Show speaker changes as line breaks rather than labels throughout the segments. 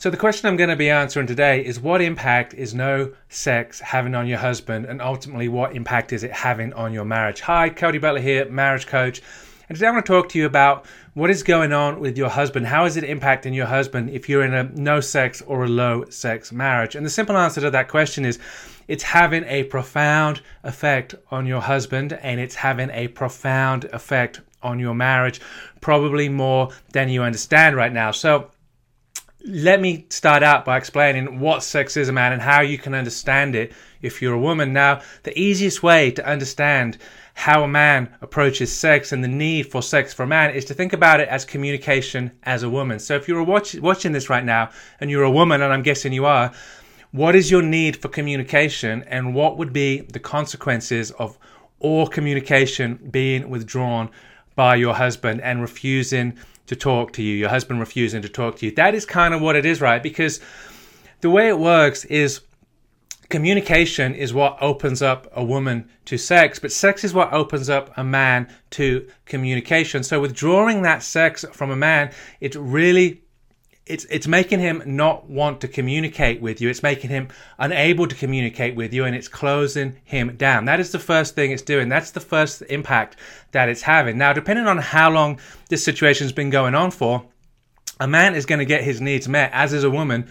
So, the question I'm going to be answering today is what impact is no sex having on your husband, and ultimately, what impact is it having on your marriage? Hi, Cody Butler here, marriage coach. And today I want to talk to you about what is going on with your husband. How is it impacting your husband if you're in a no sex or a low sex marriage? And the simple answer to that question is it's having a profound effect on your husband and it's having a profound effect on your marriage, probably more than you understand right now. So, let me start out by explaining what sex is, a man, and how you can understand it if you're a woman. Now, the easiest way to understand how a man approaches sex and the need for sex for a man is to think about it as communication as a woman. So, if you're watch, watching this right now and you're a woman, and I'm guessing you are, what is your need for communication, and what would be the consequences of all communication being withdrawn by your husband and refusing to talk to you, your husband refusing to talk to you. That is kind of what it is, right? Because the way it works is communication is what opens up a woman to sex, but sex is what opens up a man to communication. So withdrawing that sex from a man, it really it's it's making him not want to communicate with you. It's making him unable to communicate with you, and it's closing him down. That is the first thing it's doing. That's the first impact that it's having. Now, depending on how long this situation's been going on for, a man is going to get his needs met, as is a woman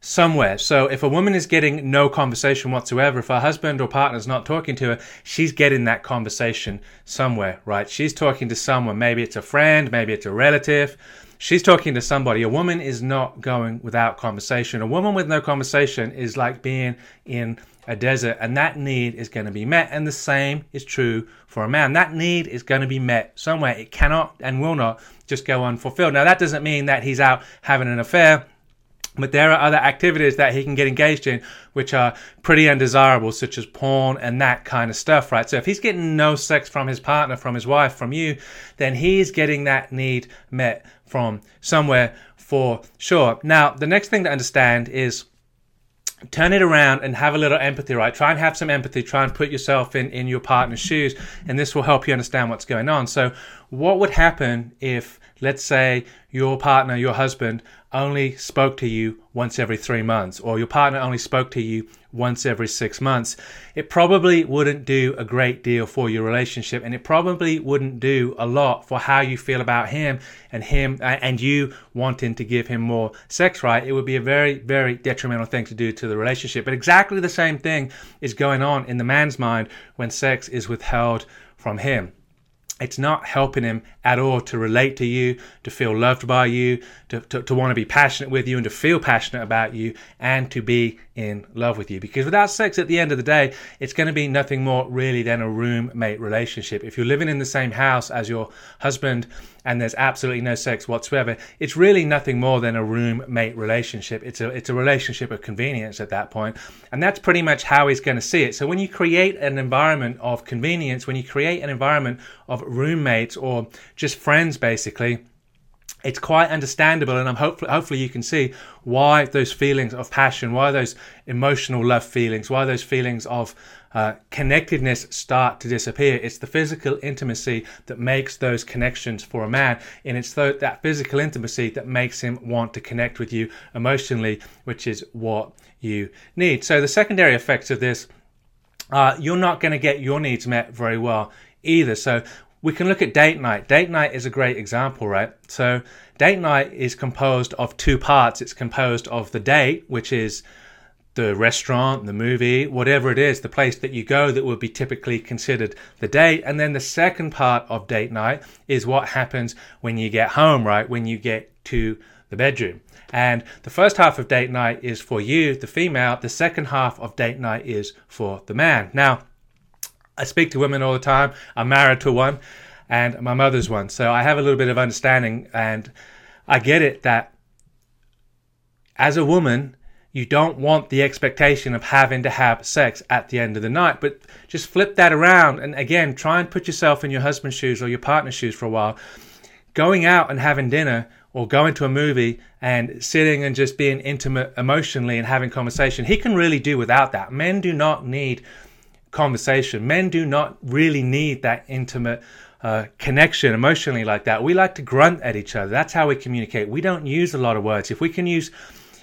somewhere. So if a woman is getting no conversation whatsoever, if her husband or partner is not talking to her, she's getting that conversation somewhere, right? She's talking to someone. Maybe it's a friend, maybe it's a relative she's talking to somebody. A woman is not going without conversation. A woman with no conversation is like being in a desert, and that need is going to be met. And the same is true for a man. That need is going to be met somewhere. It cannot and will not just go unfulfilled. Now, that doesn't mean that he's out having an affair. But there are other activities that he can get engaged in which are pretty undesirable, such as porn and that kind of stuff, right? So if he's getting no sex from his partner, from his wife, from you, then he's getting that need met from somewhere for sure. Now, the next thing to understand is turn it around and have a little empathy, right? Try and have some empathy. Try and put yourself in, in your partner's shoes, and this will help you understand what's going on. So, what would happen if, let's say, your partner, your husband, only spoke to you once every three months, or your partner only spoke to you once every six months, it probably wouldn't do a great deal for your relationship, and it probably wouldn't do a lot for how you feel about him and him uh, and you wanting to give him more sex. Right? It would be a very, very detrimental thing to do to the relationship. But exactly the same thing is going on in the man's mind when sex is withheld from him it's not helping him at all to relate to you, to feel loved by you, to, to, to, want to be passionate with you and to feel passionate about you and to be in love with you. Because without sex, at the end of the day, it's going to be nothing more really than a roommate relationship. If you're living in the same house as your husband and there's absolutely no sex whatsoever, it's really nothing more than a roommate relationship. It's a, it's a relationship of convenience at that. And that's pretty much how he's going to see it. So when you create an environment of convenience, when you create an environment of roommates or just friends, basically, it's quite understandable, and I'm hopefully hopefully you can see why those feelings of passion, why those emotional love feelings, why those feelings of uh, connectedness start to disappear. It's the physical intimacy that makes those connections for a man, and it's th- that physical intimacy that makes him want to connect with you emotionally, which is what you need. So the secondary effects of this, uh, you're not going to get your needs met very well either. So we can look at date night. Date night is a great example, right? So, date night is composed of two parts. It's composed of the date, which is the restaurant, the movie, whatever it is, the place that you go that would be typically considered the date. And then the second part of date night is what happens when you get home, right? When you get to the bedroom. And the first half of date night is for you, the female. The second half of date night is for the man. Now, I speak to women all the time. I'm married to one, and my mother's one. So I have a little bit of understanding, and I get it that as a woman, you don't want the expectation of having to have sex at the end of the night. But just flip that around, and again, try and put yourself in your husband's shoes or your partner's shoes for a while. Going out and having dinner or going to a movie and sitting and just being intimate emotionally and having conversation, he can really do without that. Men do not need conversation. Men do not really need that intimate uh, connection emotionally like that. We like to grunt at each other. That's how we communicate. We don't use a lot of words. If we can use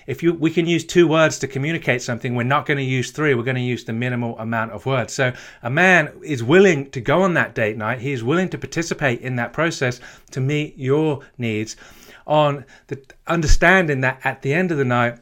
if you we can use two words to communicate something, we're not going to use three. We're going to use the minimal amount of words. So a man is willing to go on that date night. He is willing to participate in that process to meet your needs on the understanding that at the end of the night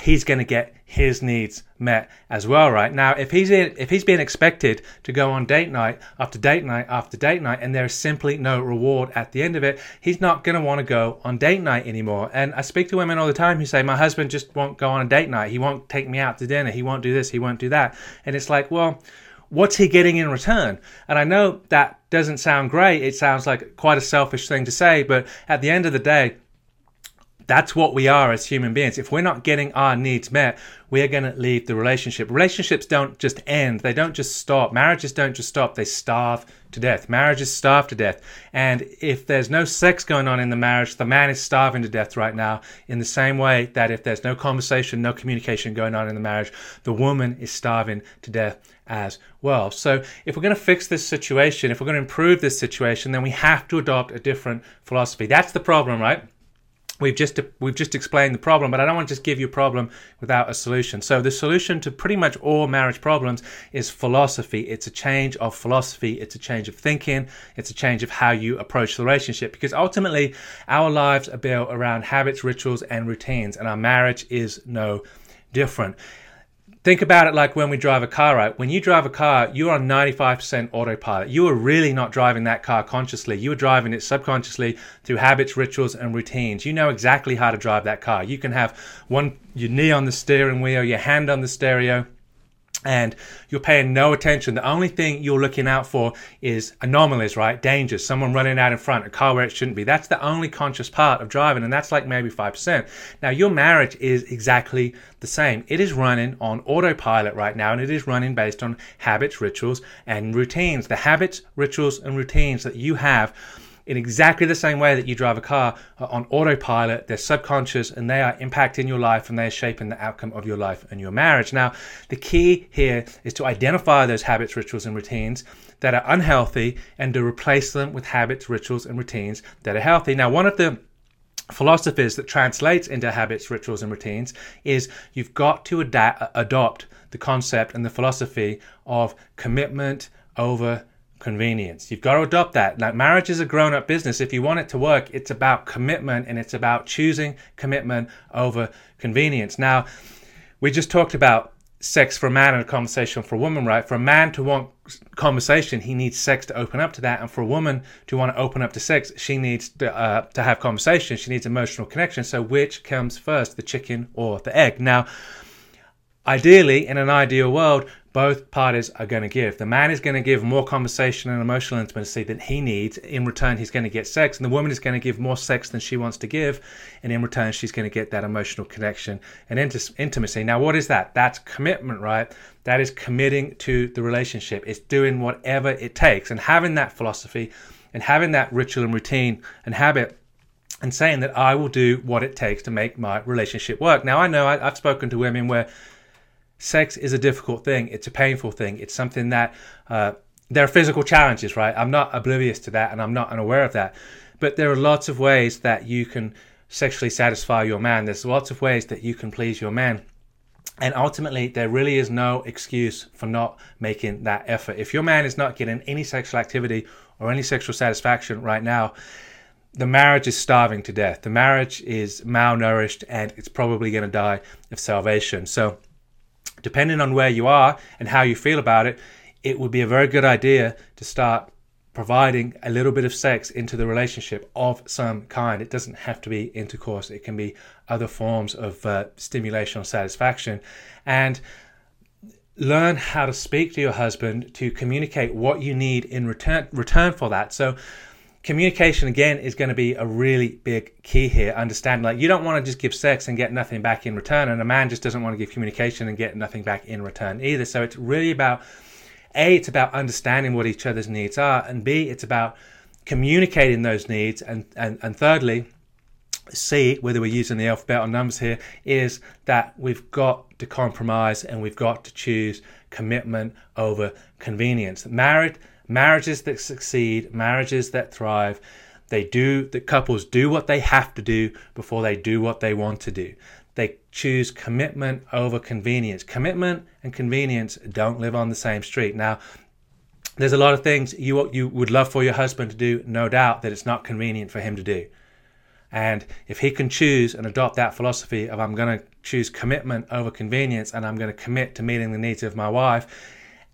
he's going to get his needs met as well right? Now if he's in, if he's being expected to go on date night after date night after date night and there's simply no reward at the end of it he's not going to want to go on date night anymore. And i speak to women all the time who say my husband just won't go on a date night. He won't take me out to dinner. He won't do this. He won't do that. And it's like well what's he getting in return? And I know that doesn't sound great. It sounds like quite a selfish thing to say, but at the end of the day, that's what we are as human beings. If we're not getting our needs met, we are going to leave the relationship. Relationships don't just end, they don't just stop. Marriages don't just stop, they starve to death. Marriages starve to death. And if there's no sex going on in the marriage, the man is starving to death right now, in the same way that if there's no conversation, no communication going on in the marriage, the woman is starving to death as well. So, if we're going to fix this situation, if we're going to improve this situation, then we have to adopt a different philosophy. That's the problem, right? We've just we've just explained the problem but i don't want to just give you a problem without a solution. So the solution to pretty much all marriage problems is philosophy. It's a change of philosophy. It's a change of thinking. It's a change of how you approach the relationship because ultimately our lives are built around habits rituals and routines and our marriage is no different Think about it like when we drive a car, right? When you drive a car, you're on 95% autopilot. You are really not driving that car consciously. You are driving it subconsciously through habits, rituals, and routines. You know exactly how to drive that car. You can have one your knee on the steering wheel, your hand on the stereo, and you're paying no attention. The only thing you're looking out for is anomalies, right? Dangers, someone running out in front, a car where it shouldn't be. That's the only conscious part of driving, and that's like maybe 5%. Now, your marriage is exactly the same. It is running on autopilot right now, and it is running based on habits, rituals, and routines. The habits, rituals, and routines that you have in exactly the same way that you drive a car uh, on autopilot. They're subconscious and they are impacting your life and they're shaping the outcome of your life and your marriage. Now, the key here is to identify those habits, rituals, and routines that are unhealthy and to replace them with habits, rituals, and routines that are healthy. Now, one of the philosophies that translates into habits, rituals, and routines is you've got to adapt, adopt the concept and the philosophy of commitment over convenience. You've got to adopt that. Like marriage is a grown up business. If you want it to work, it's about commitment and it's about choosing commitment over convenience. Now, we just talked about sex for a man and a conversation for a woman, right? For a man to want conversation, he needs sex to open up to that. And for a woman to want to open up to sex, she needs to, uh, to have conversation. She needs emotional connection. So, which comes first, the chicken or the egg? Now, ideally, in an ideal world, both parties are going to give. The man is going to give more conversation and emotional intimacy than he needs. In return, he's going to get sex. And the woman is going to give more sex than she wants to give. And in return, she's going to get that emotional connection and intimacy. Now, what is that? That's commitment, right? That is committing to the relationship. It's doing whatever it takes. And having that philosophy and having that ritual and routine and habit and saying that I will do what it takes to make my relationship work. Now, I know I, I've spoken to women where sex is a difficult thing. It's a painful thing. It's something that uh, there are physical challenges, right? I'm not oblivious to that and I'm not unaware of that. But there are lots of ways that you can sexually satisfy your man. There's lots of ways that you can please your man. And ultimately, there really is no excuse for not making that effort. If your man is not getting any sexual activity or any sexual satisfaction right now, the marriage is starving to death. The marriage is malnourished and it's probably going to die of salvation. So, depending on where you are and how you feel about it, it would be a very good idea to start providing a little bit of sex into the relationship of some kind. It doesn't have to be intercourse, it can be other forms of uh, stimulation or satisfaction. And learn how to speak to your husband to communicate what you need in return return for that. So communication again is going to be a really big key here. Understand, like you don't want to just give sex and get nothing back in return, and a man just doesn't want to give communication and get nothing back in return either. So it's really about a, it's about understanding what each other's needs are, and b, it's about communicating those needs, and and and thirdly. C, whether we're using the alphabet or numbers here, is that we've got to compromise and we've got to choose commitment over convenience. Married marriages that succeed, marriages that thrive, they do the couples do what they have to do before they do what they want to do. they choose commitment over convenience. Commitment and convenience don't live on the same street. Now, there's a lot of things you you would love for your husband to do, no doubt that it's not convenient for him to do. And if he can choose and adopt that philosophy of I'm going to choose commitment over convenience and I'm going to commit to meeting the needs of my wife,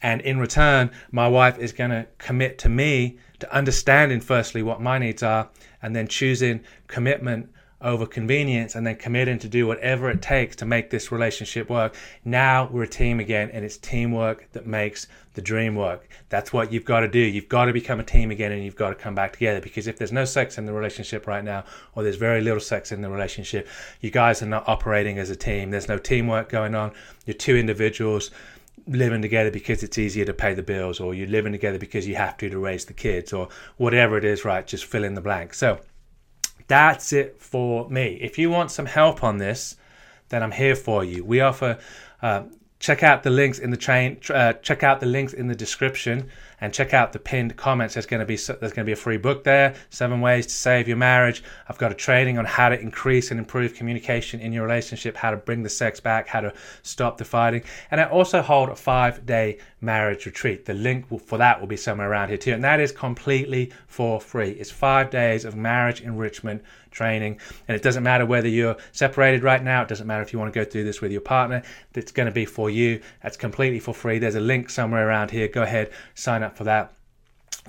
and in return, my wife is going to commit to me to understanding firstly what my needs are and then choosing commitment over convenience and then committing to do whatever it takes to make this relationship work. Now we're a team again, and it's teamwork that makes the dream work. That's what you've got to do. You've got to become a team again, and you've got to come back together. Because if there's no sex in the relationship right now, or there's very little sex in the relationship, you guys are not operating as a team. There's no teamwork going on. You're two individuals living together because it's easier to pay the bills, or you're living together because you have to to raise the kids, or whatever it is, right? Just fill in the blank. So, that's it for me. If you want some help on this, then I'm here for you. We offer. Uh, check out the links in the train. Uh, check out the links in the description and check out the pinned comments. There's going to be there's going to be a free book there. Seven ways to save your marriage. I've got a training on how to increase and improve communication in your relationship, how to bring the sex back, how to stop the fighting, and I also hold a five day marriage retreat. The link for that will be somewhere around here too, and that is completely for free. It's five days of marriage enrichment training, and it doesn't matter whether you're separated right now. It doesn't matter if you want to go through this with your partner. It's going to be for you. That's completely for free. There's a link somewhere around here. Go ahead, sign up for that.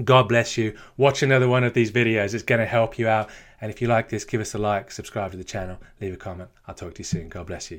God bless you. Watch another one of these videos. It's going to help you out. And if you like this, give us a like, subscribe to the channel, leave a comment. I'll talk to you soon. God bless you.